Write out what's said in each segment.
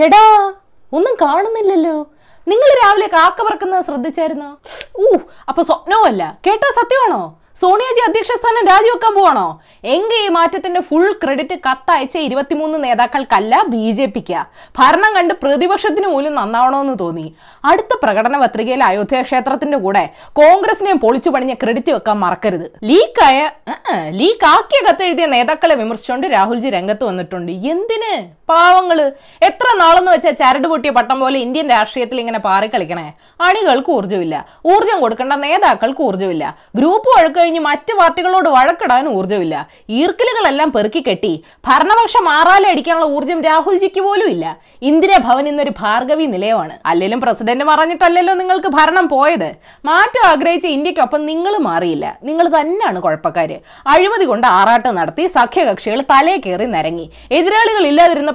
ചേടാ ഒന്നും കാണുന്നില്ലല്ലോ. നിങ്ങൾ രാവിലെ കാക്ക പറക്കുന്നത് ശ്രദ്ധിച്ചായിരുന്നോ? ഊ അപ്പൊ സ്വപ്നവുമല്ല. കേട്ടോ സത്യമാണോ? സോണിയാജി അധ്യക്ഷ സ്ഥാനം രാജിവെക്കാൻ പോവാണോ? എങ്കിൽ ഈ മാറ്റത്തിന്റെ ഫുൾ ക്രെഡിറ്റ് കത്തയച്ച ഇരുപത്തിമൂന്ന് നേതാക്കൾക്കല്ല ബി ജെ പിക്ക്. ഭരണം കണ്ട് പ്രതിപക്ഷത്തിന് പോലും നന്നാവണമെന്ന് തോന്നി. അടുത്ത പ്രകടന പത്രികയിൽ അയോധ്യ ക്ഷേത്രത്തിന്റെ കൂടെ കോൺഗ്രസിനെയും പൊളിച്ചു പണിഞ്ഞ ക്രെഡിറ്റ് വെക്കാൻ മറക്കരുത്. ലീക്കായ ലീക്ക് ആക്കിയ കത്തെഴുതിയ നേതാക്കളെ വിമർശിച്ചുകൊണ്ട് രാഹുൽജി രംഗത്ത് വന്നിട്ടുണ്ട്. എന്തിന്? പാവങ്ങൾ. എത്ര നാളെന്ന് വെച്ചാൽ ചരട് പൊട്ടിയ പട്ടം പോലെ ഇന്ത്യൻ രാഷ്ട്രീയത്തിൽ ഇങ്ങനെ പാറിക്കളിക്കണേ അണികൾക്ക് ഊർജമില്ല. ഊർജം കൊടുക്കേണ്ട നേതാക്കൾക്ക് ഊർജമില്ല. ഗ്രൂപ്പ് വഴക്കഴിഞ്ഞ് മറ്റു പാർട്ടികളോട് വഴക്കിടാൻ ഊർജമില്ല. ഈർക്കിലുകളെല്ലാം പെറുക്കി കെട്ടി. ഭരണപക്ഷം മാറാലെ അടിക്കാനുള്ള ഊർജം രാഹുൽജിക്ക് പോലും ഇല്ല. ഇന്ദിര ഭവൻ ഇന്നൊരു ഭാർഗവി നിലയമാണ്. അല്ലെങ്കിലും പ്രസിഡന്റ് പറഞ്ഞിട്ടല്ലല്ലോ നിങ്ങൾക്ക് ഭരണം പോയത്. മാറ്റം ആഗ്രഹിച്ച ഇന്ത്യക്കൊപ്പം നിങ്ങൾ മാറിയില്ല. നിങ്ങൾ തന്നെയാണ് കുഴപ്പക്കാര്. അഴിമതി കൊണ്ട് ആറാട്ടം നടത്തി സഖ്യകക്ഷികൾ തലേ കയറി നരങ്ങി. എതിരാളികൾ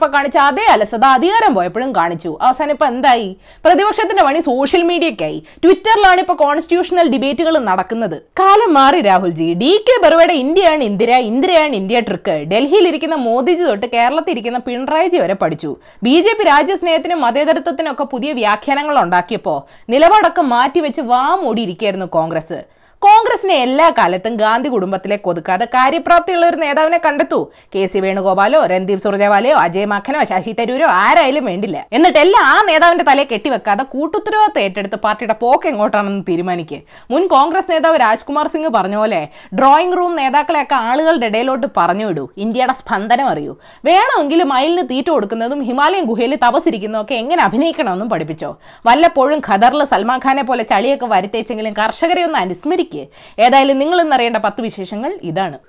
ഇല്ലാതിരുന്നപ്പോ കാണിച്ച അതേ അലസത അധികാരം പോയപ്പോഴും കാണിച്ചു. അവസാനം ഇപ്പൊ എന്തായി? പ്രതിപക്ഷത്തിന്റെ പണി സോഷ്യൽ മീഡിയക്കായി ട്വിറ്ററിലാണ് ഇപ്പൊ കോൺസ്റ്റിറ്റ്യൂഷണൽ ഡിബേറ്റുകൾ നടക്കുന്നത്. കാലം മാറി രാഹുൽജി. ഡി കെ ബറുവയുടെ ഇന്ത്യയാണ് ഇന്ദിര ഇന്ദിരയാണ് ഇന്ത്യ ട്രിക്ക്. ഡൽഹിയിൽ ഇരിക്കുന്ന മോദിജി തൊട്ട് കേരളത്തിൽ ഇരിക്കുന്ന പിണറായിജി വരെ പഠിച്ചു. ബി ജെ പി രാജ്യസ്നേഹത്തിനും മതേതരത്വത്തിനും ഒക്കെ പുതിയ വ്യാഖ്യാനങ്ങൾ ഉണ്ടാക്കിയപ്പോ നിലപാടൊക്കെ മാറ്റിവെച്ച് വാമൂടിയിരിക്കായിരുന്നു കോൺഗ്രസ്. കോൺഗ്രസിനെ എല്ലാ കാലത്തും ഗാന്ധി കുടുംബത്തിലെ കൊതുക്കാതെ കാര്യപ്രാപ്തിയുള്ള ഒരു നേതാവിനെ കണ്ടെത്തൂ. കെ സി വേണുഗോപാലോ രൺദീപ് സുർജേവാലയോ അജയ് മഖനോ ശശി തരൂരോ ആരായാലും വേണ്ടില്ല. എന്നിട്ട് എല്ലാം ആ നേതാവിന്റെ തലയെ കെട്ടിവെക്കാതെ കൂട്ടുത്തരവാദിത്തം ഏറ്റെടുത്ത് പാർട്ടിയുടെ പോക്ക് എങ്ങോട്ടാണെന്ന് തീരുമാനിക്കുക മുൻ കോൺഗ്രസ് നേതാവ് രാജ്കുമാർ സിംഗ് പറഞ്ഞ പോലെ ഡ്രോയിങ് റൂം നേതാക്കളെയൊക്കെ ആളുകളുടെ ഇടയിലോട്ട് പറഞ്ഞു വിടൂ. ഇന്ത്യയുടെ സ്പന്ദനം അറിയൂ. വേണമെങ്കിൽ മയിലിന് തീറ്റ കൊടുക്കുന്നതും ഹിമാലയൻ ഗുഹയിൽ തപസിരിക്കുന്നതും ഒക്കെ എങ്ങനെ അഭിനയിക്കണമെന്നും പഠിപ്പിച്ചോ? വല്ലപ്പോഴും ഖദറിൽ സൽമാൻ ഖാനെ പോലെ ചളിയൊക്കെ വരുത്തേച്ചെങ്കിലും കർഷകരെ ഒന്ന് അനുസ്മരിക്കുക ഏതായാലും നിങ്ങൾ ഇന്നറിയേണ്ട പത്ത് വിശേഷങ്ങൾ ഇതാണ്.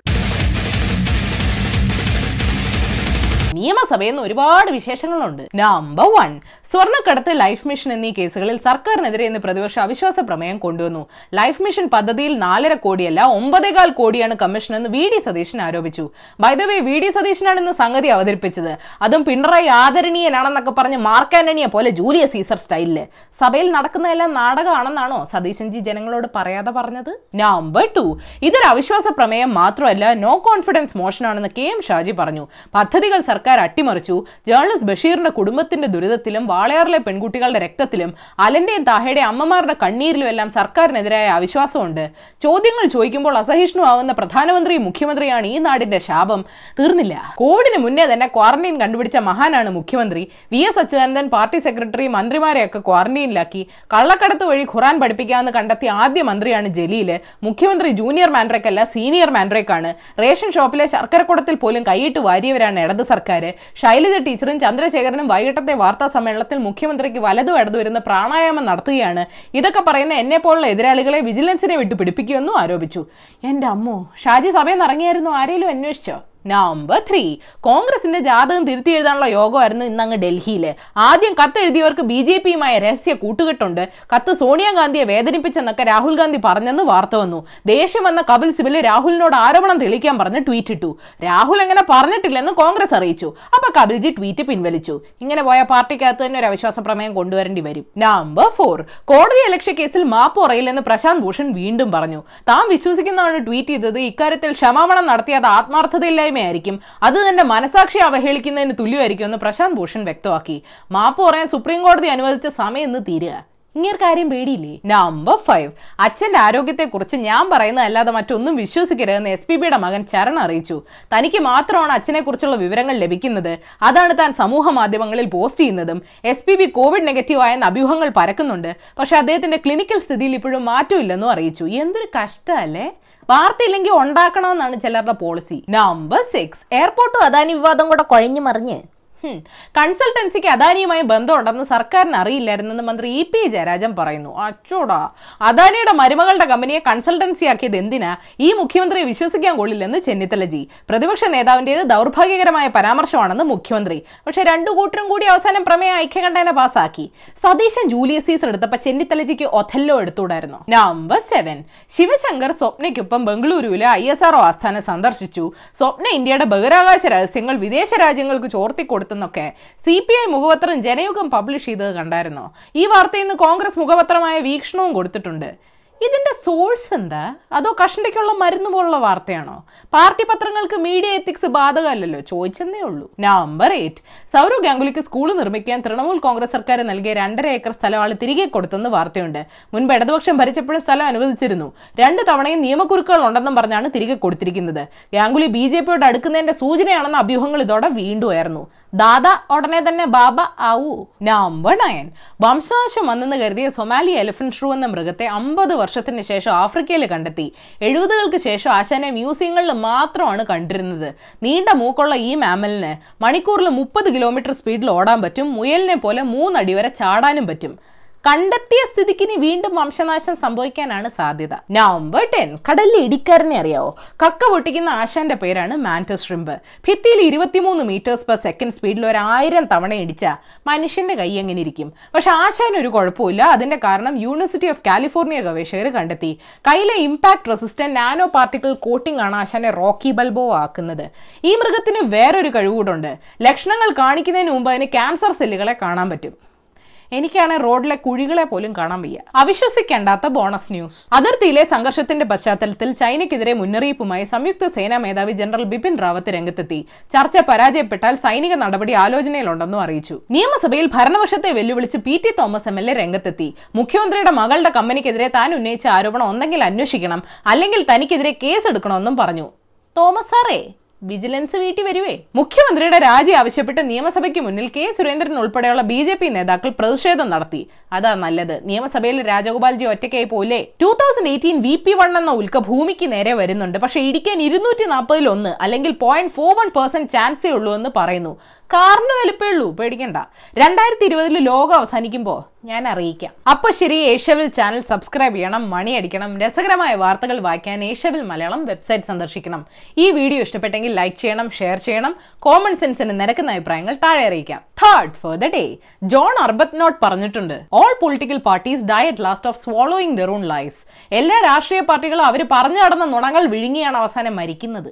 നിയമസഭയിൽ നിന്ന് ഒരുപാട് വിശേഷങ്ങളുണ്ട്. നമ്പർ വൺ സ്വർണക്കടത്ത് ലൈഫ് മിഷൻ എന്നീ കേസുകളിൽ സർക്കാരിനെതിരെ ഇന്ന് പ്രതിപക്ഷ അവിശ്വാസ പ്രമേയം കൊണ്ടുവന്നു. ലൈഫ് മിഷൻ പദ്ധതിയിൽ നാലര കോടിയല്ല ഒമ്പതേകാൽ കോടിയാണ് കമ്മീഷൻ എന്ന് വി ഡി സതീശൻ ആരോപിച്ചു. ബൈദവേ വി ഡി സതീശനാണ് ഇന്ന് സംഗതി അവതരിപ്പിച്ചത്. അതും പിണറായി ആദരണീയനാണെന്നൊക്കെ പറഞ്ഞ് മാർക്ക് ആന്റണിയെ പോലെ ജൂലിയ സീസർ സ്റ്റൈലിൽ. സഭയിൽ നടക്കുന്നതെല്ലാം നാടകമാണെന്നാണോ സതീശൻജി ജനങ്ങളോട് പറയാതെ പറഞ്ഞത്? നമ്പർ ടു ഇതൊരു അവിശ്വാസ പ്രമേയം മാത്രമല്ല നോ കോൺഫിഡൻസ് മോഷനാണെന്ന് കെ എം ഷാജി പറഞ്ഞു. പദ്ധതികൾ സർക്കാർ അട്ടിമറിച്ചു. ജേർണലിസ്റ്റ് ബഷീറിന്റെ കുടുംബത്തിന്റെ ദുരിതത്തിലും വാളയാറിലെ പെൺകുട്ടികളുടെ രക്തത്തിലും അലന്റെയും താഹയുടെ അമ്മമാരുടെ കണ്ണീരിലും എല്ലാം സർക്കാരിനെതിരായ അവിശ്വാസമുണ്ട്. ചോദ്യങ്ങൾ ചോദിക്കുമ്പോൾ അസഹിഷ്ണുവാകുന്ന പ്രധാനമന്ത്രിയും മുഖ്യമന്ത്രിയാണ് ഈ നാടിന്റെ ശാപം. തീർന്നില്ല. കോവിഡിന് മുന്നേ തന്നെ ക്വാറന്റൈൻ കണ്ടുപിടിച്ച മഹാനാണ് മുഖ്യമന്ത്രി. V S Achuthanandan party secretary മന്ത്രിമാരെയൊക്കെ ക്വാറന്റൈനിലാക്കി. കള്ളക്കടത്ത് വഴി ഖുറാൻ പഠിപ്പിക്കാമെന്ന് കണ്ടെത്തിയ ആദ്യ മന്ത്രിയാണ് ജലീൽ. മുഖ്യമന്ത്രി ജൂനിയർ മാൻഡ്രേക്കല്ല സീനിയർ മാൻഡ്രേക്കാണ്. റേഷൻ ഷോപ്പിലെ ശർക്കരക്കുടത്തിൽ പോലും കൈയിട്ട് വാരിയവരാണ് ഇടത് സർക്കാർ ശൈലജ ടീച്ചറും ചന്ദ്രശേഖരനും വൈകിട്ടത്തെ വാർത്താ മുഖ്യമന്ത്രിക്ക് വലതു ഇടതു വരുന്ന പ്രാണായാമം നടത്തുകയാണ്. ഇതൊക്കെ പറയുന്ന എന്നെ പോലുള്ള എതിരാളികളെ വിജിലൻസിനെ വിട്ടു പിടിപ്പിക്കുമെന്നും ആരോപിച്ചു. എന്റെ അമ്മോ ഷാജി സഭയിൽ നിന്ന് ഇറങ്ങിയായിരുന്നു? ആരെങ്കിലും അന്വേഷിച്ചോ? നമ്പർ ത്രീ കോൺഗ്രസിന്റെ ജാതകം തിരുത്തി എഴുതാനുള്ള യോഗമായിരുന്നു ഇന്നങ്ങ് ഡൽഹിയിൽ. ആദ്യം കത്തെഴുതിയവർക്ക് ബി ജെ പിയുമായ രഹസ്യ കൂട്ടുകെട്ടുണ്ട്. കത്ത് സോണിയാഗാന്ധിയെ വേദനിപ്പിച്ചെന്നൊക്കെ രാഹുൽ ഗാന്ധി പറഞ്ഞെന്ന് വാർത്ത വന്നു. ദേഷ്യം വന്ന കപിൽ സിബൽ രാഹുലിനോട് ആരോപണം തെളിയിക്കാൻ പറഞ്ഞ് ട്വീറ്റ് ഇട്ടു. രാഹുൽ അങ്ങനെ പറഞ്ഞിട്ടില്ലെന്ന് കോൺഗ്രസ് അറിയിച്ചു. അപ്പൊ കപിൽജി ട്വീറ്റ് പിൻവലിച്ചു. ഇങ്ങനെ പോയ പാർട്ടിക്കകത്ത് തന്നെ ഒരു അവിശ്വാസ പ്രമേയം കൊണ്ടുവരേണ്ടി വരും. നമ്പർ ഫോർ കോടതി അലക്ഷ്യ കേസിൽ മാപ്പ് പറയില്ലെന്ന് പ്രശാന്ത് ഭൂഷൺ വീണ്ടും പറഞ്ഞു. താൻ വിശ്വസിക്കുന്നതാണ് ട്വീറ്റ് ചെയ്തത്. ഇക്കാര്യത്തിൽ ക്ഷമാപണം നടത്തിയത് ആത്മാർത്ഥതയില്ലായ്മയായിരിക്കും അത് തന്റെ മനസാക്ഷി അവഹേളിക്കുന്നതിന് തുല്യമായിരിക്കും എന്ന് പ്രശാന്ത് ഭൂഷൺ വ്യക്തമാക്കി. മാപ്പ് പറയാൻ സുപ്രീം കോടതി അനുവദിച്ച സമയം ഇന്ന് തീരുക. ഇങ്ങനെ കാര്യം പേടിയില്ലേ? നമ്പർ ഫൈവ് അച്ഛന്റെ ആരോഗ്യത്തെക്കുറിച്ച് ഞാൻ പറയുന്നതല്ലാതെ മറ്റൊന്നും വിശ്വസിക്കരുതെന്ന് എസ് പി ബിയുടെ മകൻ ചരൺ അറിയിച്ചു. തനിക്ക് മാത്രമാണ് അച്ഛനെ കുറിച്ചുള്ള വിവരങ്ങൾ ലഭിക്കുന്നത്. അതാണ് താൻ സമൂഹ മാധ്യമങ്ങളിൽ പോസ്റ്റ് ചെയ്യുന്നതും. S P B covid negative ആയെന്ന് അഭ്യൂഹങ്ങൾ പരക്കുന്നുണ്ട്. പക്ഷെ അദ്ദേഹത്തിന്റെ ക്ലിനിക്കൽ സ്ഥിതിയിൽ ഇപ്പോഴും മാറ്റമില്ലെന്നും അറിയിച്ചു. എന്തൊരു കഷ്ടമല്ലേ വാർത്തയില്ലെങ്കിൽ ഉണ്ടാക്കണമെന്നാണ് ചിലരുടെ പോളിസി നമ്പർ സിക്സ് എയർപോർട്ടും അദാനി വിവാദം കൂടെ കുഴഞ്ഞു മറിഞ്ഞ്. കൺസൾട്ടൻസിക്ക് അദാനിയുമായി ബന്ധമുണ്ടെന്ന് സർക്കാരിന് അറിയില്ലായിരുന്നെന്ന് മന്ത്രി ഇ പി ജയരാജൻ പറയുന്നു. അച്ചോടാ. അദാനിയുടെ മരുമകളുടെ കമ്പനിയെ കൺസൾട്ടൻസി ആക്കിയത് എന്തിനാ? ഈ മുഖ്യമന്ത്രിയെ വിശ്വസിക്കാൻ കൊള്ളില്ലെന്ന് ചെന്നിത്തലജി പ്രതിപക്ഷ നേതാവിന്റേത് ദൗർഭാഗ്യകരമായ പരാമർശമാണെന്ന് മുഖ്യമന്ത്രി. പക്ഷെ രണ്ടു കൂട്ടരും കൂടി അവസാനം പ്രമേയ ഐക്യകണ്ഠേന പാസാക്കി. സതീശൻ ജൂലിയസ് സീസർ എടുത്തപ്പോ ചെന്നിത്തലജിക്ക് ഒഥല്ലോ എടുത്തുകൂടായിരുന്നു. Number seven. ശിവശങ്കർ സ്വപ്നയ്ക്കൊപ്പം ബംഗളൂരുവിലെ ഐ എസ് ആർ ആസ്ഥാനം സന്ദർശിച്ചു. സ്വപ്ന ഇന്ത്യയുടെ ബഹിരാകാശ രഹസ്യങ്ങൾ വിദേശ രാജ്യങ്ങൾക്ക് ചോർത്തിക്കൊടുത്തെന്നൊക്കെ സി പി ഐ മുഖപത്രം ജനയുഗം പബ്ലിഷ് ചെയ്തത് കണ്ടായിരുന്നോ? ഈ വാർത്തയിൽ നിന്ന് കോൺഗ്രസ് മുഖപത്രമായ വീക്ഷണവും കൊടുത്തിട്ടുണ്ട്. ഇതിന്റെ സോഴ്സ് എന്താ? അതോ കഷണ്ടയ്ക്കുള്ള മരുന്ന് പോലുള്ള വാർത്തയാണോ? പാർട്ടി പത്രങ്ങൾക്ക് മീഡിയ എത്തിക്സ് ബാധകമല്ലല്ലോ? ചോദിച്ചെന്നേ ഉള്ളൂ. നമ്പർ എയ്റ്റ് സൗരവ് ഗാംഗുലിക്ക് സ്കൂൾ നിർമ്മിക്കാൻ തൃണമൂൽ കോൺഗ്രസ് സർക്കാർ നൽകിയ രണ്ടര ഏക്കർ സ്ഥലം ആൾ തിരികെ കൊടുത്തെന്ന് വാർത്തയുണ്ട്. മുൻപ് ഇടതുപക്ഷം ഭരിച്ചപ്പോഴും സ്ഥലം അനുവദിച്ചിരുന്നു. രണ്ട് തവണയും നിയമക്കുരുക്കുകൾ ഉണ്ടെന്നും പറഞ്ഞാണ് തിരികെ കൊടുത്തിരിക്കുന്നത്. ഗാംഗുലി ബി ജെ പിയോട് അടുക്കുന്നതിന്റെ സൂചനയാണെന്ന അഭ്യൂഹങ്ങൾ ഇതോടെ വീണ്ടും ഉയർന്നു. ദാദ ഉടനെ തന്നെ ബാബ ആവൂ നമ്പർ നയൻ വംശനാശം വന്നെന്ന് കരുതിയ സൊമാലി എലിഫന്റ് ഷ്രൂ എന്ന മൃഗത്തെ അമ്പത് വർഷത്തിന് ശേഷം ആഫ്രിക്കയിൽ കണ്ടെത്തി. എഴുപതുകൾക്ക് ശേഷം ആശാനെ മ്യൂസിയങ്ങളിൽ മാത്രമാണ് കണ്ടിരുന്നത്. നീണ്ട മൂക്കുള്ള ഈ മാമലിന് മണിക്കൂറിൽ മുപ്പത് കിലോമീറ്റർ സ്പീഡിൽ ഓടാൻ പറ്റും. മുയലിനെ പോലെ മൂന്നടി വരെ ചാടാനും പറ്റും. കണ്ടെത്തിയ സ്ഥിതിക്ക് ഇനി വീണ്ടും വംശനാശം സംഭവിക്കാനാണ് സാധ്യത. നവംബർ ടെൻ കടലിലെ ഇടിക്കാരനെ അറിയാവോ? കക്ക പൊട്ടിക്കുന്ന ആശാന്റെ പേരാണ് മാന്റസ് ഷ്രിമ്പ് ഭിത്തിയിൽ ഇരുപത്തിമൂന്ന് മീറ്റേഴ്സ് പെർ സെക്കൻഡ് സ്പീഡിൽ ഒരു ആയിരം തവണ ഇടിച്ച മനുഷ്യന്റെ കൈ എങ്ങനെ ഇരിക്കും? പക്ഷെ ആശാൻ ഒരു കുഴപ്പമില്ല അതിന്റെ കാരണം യൂണിവേഴ്സിറ്റി ഓഫ് കാലിഫോർണിയ ഗവേഷകർ കണ്ടെത്തി. കയ്യിലെ impact resistant nano particle coating ആണ് ആശാനെ റോക്കി ബൽബോ ആക്കുന്നത്. ഈ മൃഗത്തിന് വേറൊരു കഴിവുകൂടുണ്ട് ലക്ഷണങ്ങൾ കാണിക്കുന്നതിന് മുമ്പ് അതിന് ക്യാൻസർ സെല്ലുകളെ കാണാൻ പറ്റും. എനിക്കാണ് റോഡിലെ കുഴികളെ പോലും കാണാൻ വയ്യ. അവിശ്വസിക്കേണ്ടാത്ത ബോണസ് ന്യൂസ്. അതിർത്തിയിലെ സംഘർഷത്തിന്റെ പശ്ചാത്തലത്തിൽ ചൈനയ്ക്കെതിരെ മുന്നറിയിപ്പുമായി സംയുക്ത സേനാ മേധാവി ജനറൽ ബിപിൻ റാവത്ത് രംഗത്തെത്തി. ചർച്ച പരാജയപ്പെട്ടാൽ സൈനിക നടപടി ആലോചനയിലുണ്ടെന്നും അറിയിച്ചു. നിയമസഭയിൽ ഭരണപക്ഷത്തെ വെല്ലുവിളിച്ച് P T Thomas M L A രംഗത്തെത്തി. മുഖ്യമന്ത്രിയുടെ മകളുടെ കമ്പനിക്കെതിരെ താൻ ഉന്നയിച്ച ആരോപണം ഒന്നെങ്കിൽ അന്വേഷിക്കണം അല്ലെങ്കിൽ തനിക്കെതിരെ കേസ് എടുക്കണമെന്നും പറഞ്ഞു. തോമസ് സാറേ വിജിലൻസ് വീട്ടിൽ വരുവേ. മുഖ്യമന്ത്രിയുടെ രാജി ആവശ്യപ്പെട്ട് നിയമസഭയ്ക്ക് മുന്നിൽ കെ. സുരേന്ദ്രൻ ഉൾപ്പെടെയുള്ള ബി ജെ പി നേതാക്കൾ പ്രതിഷേധം നടത്തി. അതാ നല്ലത്. നിയമസഭയിൽ രാജഗോപാൽജി ഒറ്റയ്ക്കായി പോലെ two thousand eighteen V P one എന്ന ഉൽക്ക ഭൂമിക്ക് നേരെ വരുന്നുണ്ട്. പക്ഷേ ഇടിക്കാൻ ഇരുന്നൂറ്റി നാൽപ്പതിൽ ഒന്ന് അല്ലെങ്കിൽ പോയിന്റ് ഫോർ വൺ പെർസെന്റ് ചാൻസേ ഉള്ളൂ എന്ന് പറയുന്നു. കാറിന് വലിപ്പേ ഉള്ളൂ പേടിക്കണ്ട. രണ്ടായിരത്തി ഇരുപതിൽ ലോകം അവസാനിക്കുമ്പോൾ ഞാൻ അറിയിക്കാം. അപ്പോൾ ശരി ഏഷ്യവിൽ ചാനൽ സബ്സ്ക്രൈബ് ചെയ്യണം മണി അടിക്കണം രസകരമായ വാർത്തകൾ വായിക്കാൻ ഏഷ്യവിൽ മലയാളം വെബ്സൈറ്റ് സന്ദർശിക്കണം. ഈ വീഡിയോ ഇഷ്ടപ്പെട്ടെങ്കിൽ ലൈക്ക് ചെയ്യണം ഷെയർ ചെയ്യണം കോമൺ സെൻസിന് നിരക്കുന്ന അഭിപ്രായങ്ങൾ താഴെ അറിയിക്കാം. Third for the day John Arbuthnot പറഞ്ഞിട്ടുണ്ട് all political parties die at last of swallowing their own life എല്ലാ രാഷ്ട്രീയ പാർട്ടികളും അവർ പറഞ്ഞു നടന്ന നുണങ്ങൾ വിഴുങ്ങിയാണ് അവസാനം മരിക്കുന്നത്.